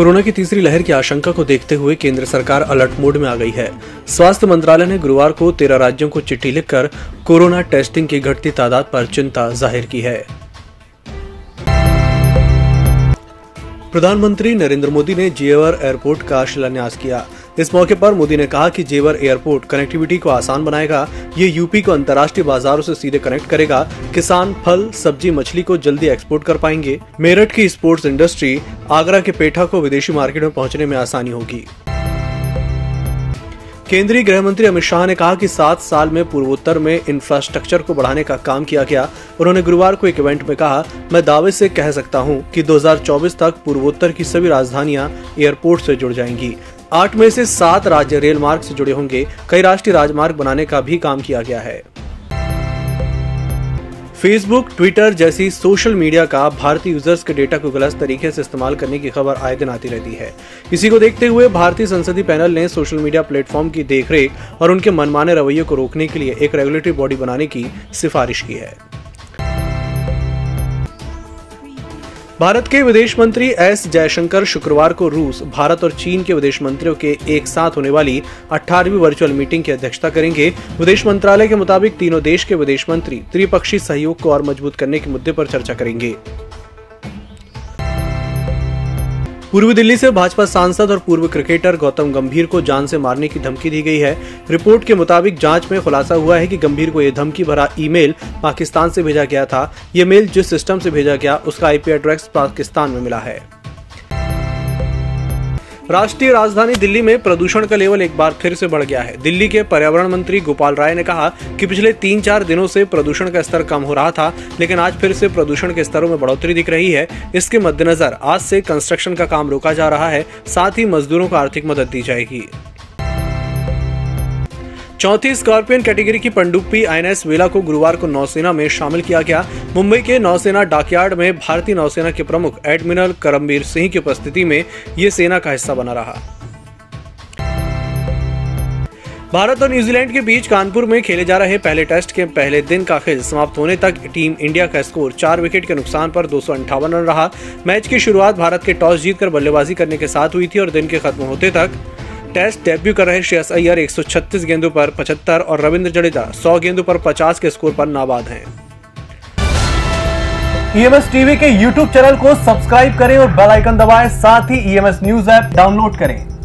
Corona की तीसरी लहर की आशंका को देखते हुए केंद्र सरकार अलर्ट मोड में आ गई है। स्वास्थ्य मंत्रालय ने गुरुवार को तेरह राज्यों को चिट्ठी लिखकर कोरोना टेस्टिंग की घटती तादाद पर चिंता ज़ाहिर की है। प्रधानमंत्री नरेंद्र मोदी ने जेवर एयरपोर्ट का शिलान्यास किया। इस मौके पर मोदी ने कहा कि जेवर एयरपोर्ट कनेक्टिविटी को आसान बनाएगा, ये यूपी को अंतर्राष्ट्रीय बाजारों से सीधे कनेक्ट करेगा, किसान फल, सब्ज़ी, मछली को जल्दी एक्सपोर्ट कर पाएँगे। मेरठ की स्पोर्ट्स इंडस्ट्री आगरा के पेठा को विदेशी मार्केट में पहुँचने में आसानी होगी। केंद्रीय गृह मंत्री अमित शाह ने कहा कि सात साल में पूर्वोत्तर में इंफ्रास्ट्रक्चर को बढ़ाने का काम किया गया। उन्होंने गुरुवार को एक इवेंट में कहा, मैं दावे से कह सकता हूँ कि 2024 तक पूर्वोत्तर की सभी राजधानियाँ एयरपोर्ट से जुड़ जाएँगी। आठ में से सात राज्य रेल मार्ग से जुड़े होंगे। कई राष्ट्रीय राजमार्ग बनाने का भी काम किया गया है। फेसबुक ट्विटर जैसी सोशल मीडिया का भारतीय यूज़र्स के डेटा को गलत तरीके से इस्तेमाल करने की खबर आए दिन आती रहती है। इसी को देखते हुए भारतीय संसदीय पैनल ने सोशल मीडिया प्लेटफॉर्म की देखरेख और उनके मनमाने रवैये को रोकने के लिए एक रेगुलेटरी बॉडी बनाने की सिफारिश की है। भारत के विदेश मंत्री एस जयशंकर शुक्रवार को रूस, भारत और चीन के विदेश मंत्रियों के एक साथ होने वाली 18वीं वर्चुअल मीटिंग की अध्यक्षता करेंगे। विदेश मंत्रालय के मुताबिक तीनों देश के विदेश मंत्री, त्रिपक्षीय सहयोग को और मज़बूत करने के मुद्दे पर चर्चा करेंगे। पूर्वी दिल्ली से भाजपा सांसद और पूर्व क्रिकेटर गौतम गंभीर को जान से मारने की धमकी दी गई है। रिपोर्ट के मुताबिक जाँच में खुलासा हुआ है कि गंभीर को यह धमकी भरा ईमेल पाकिस्तान से भेजा गया था। ये मेल जिस सिस्टम से भेजा गया, उसका आईपी एड्रेस पाकिस्तान में मिला है। राष्ट्रीय राजधानी दिल्ली में प्रदूषण का लेवल एक बार फिर से बढ़ गया है। दिल्ली के पर्यावरण मंत्री गोपाल राय ने कहा कि पिछले तीन चार दिनों से प्रदूषण का स्तर कम हो रहा था, लेकिन आज फिर से प्रदूषण के स्तरों में बढ़ोतरी दिख रही है। इसके मद्देनजर आज से कंस्ट्रक्शन का काम रोका जा रहा है, साथ ही मजदूरों को आर्थिक मदद दी जाएगी। चौथी स्कॉर्पियन कैटेगरी की पनडुब्बी आईएनएस वेला को गुरुवार को नौसेना में शामिल किया गया। मुंबई के नौसेना डाकयार्ड में भारतीय नौसेना के प्रमुख एडमिरल करमबीर सिंह की उपस्थिति में ये सेना का हिस्सा बना रहा। भारत और न्यूजीलैंड के बीच कानपुर में खेले जा रहे पहले टेस्ट के पहले दिन का खेल समाप्त होने तक टीम इंडिया का स्कोर चार विकेट के नुकसान पर दो रन रहा। मैच की शुरुआत भारत के टॉस जीतकर बल्लेबाजी करने के साथ हुई थी और दिन के खत्म होते तक टेस्ट डेब्यू कर रहे श्रेयस अय्यर 136 गेंदों पर 75 और रविंद्र जडेजा 100 गेंदों पर 50 के स्कोर पर नाबाद हैं। E M S e TV के यूट्यूब चैनल को सब्सक्राइब करें और बेल आइकन दबाएँ, साथ ही E M S news app download करें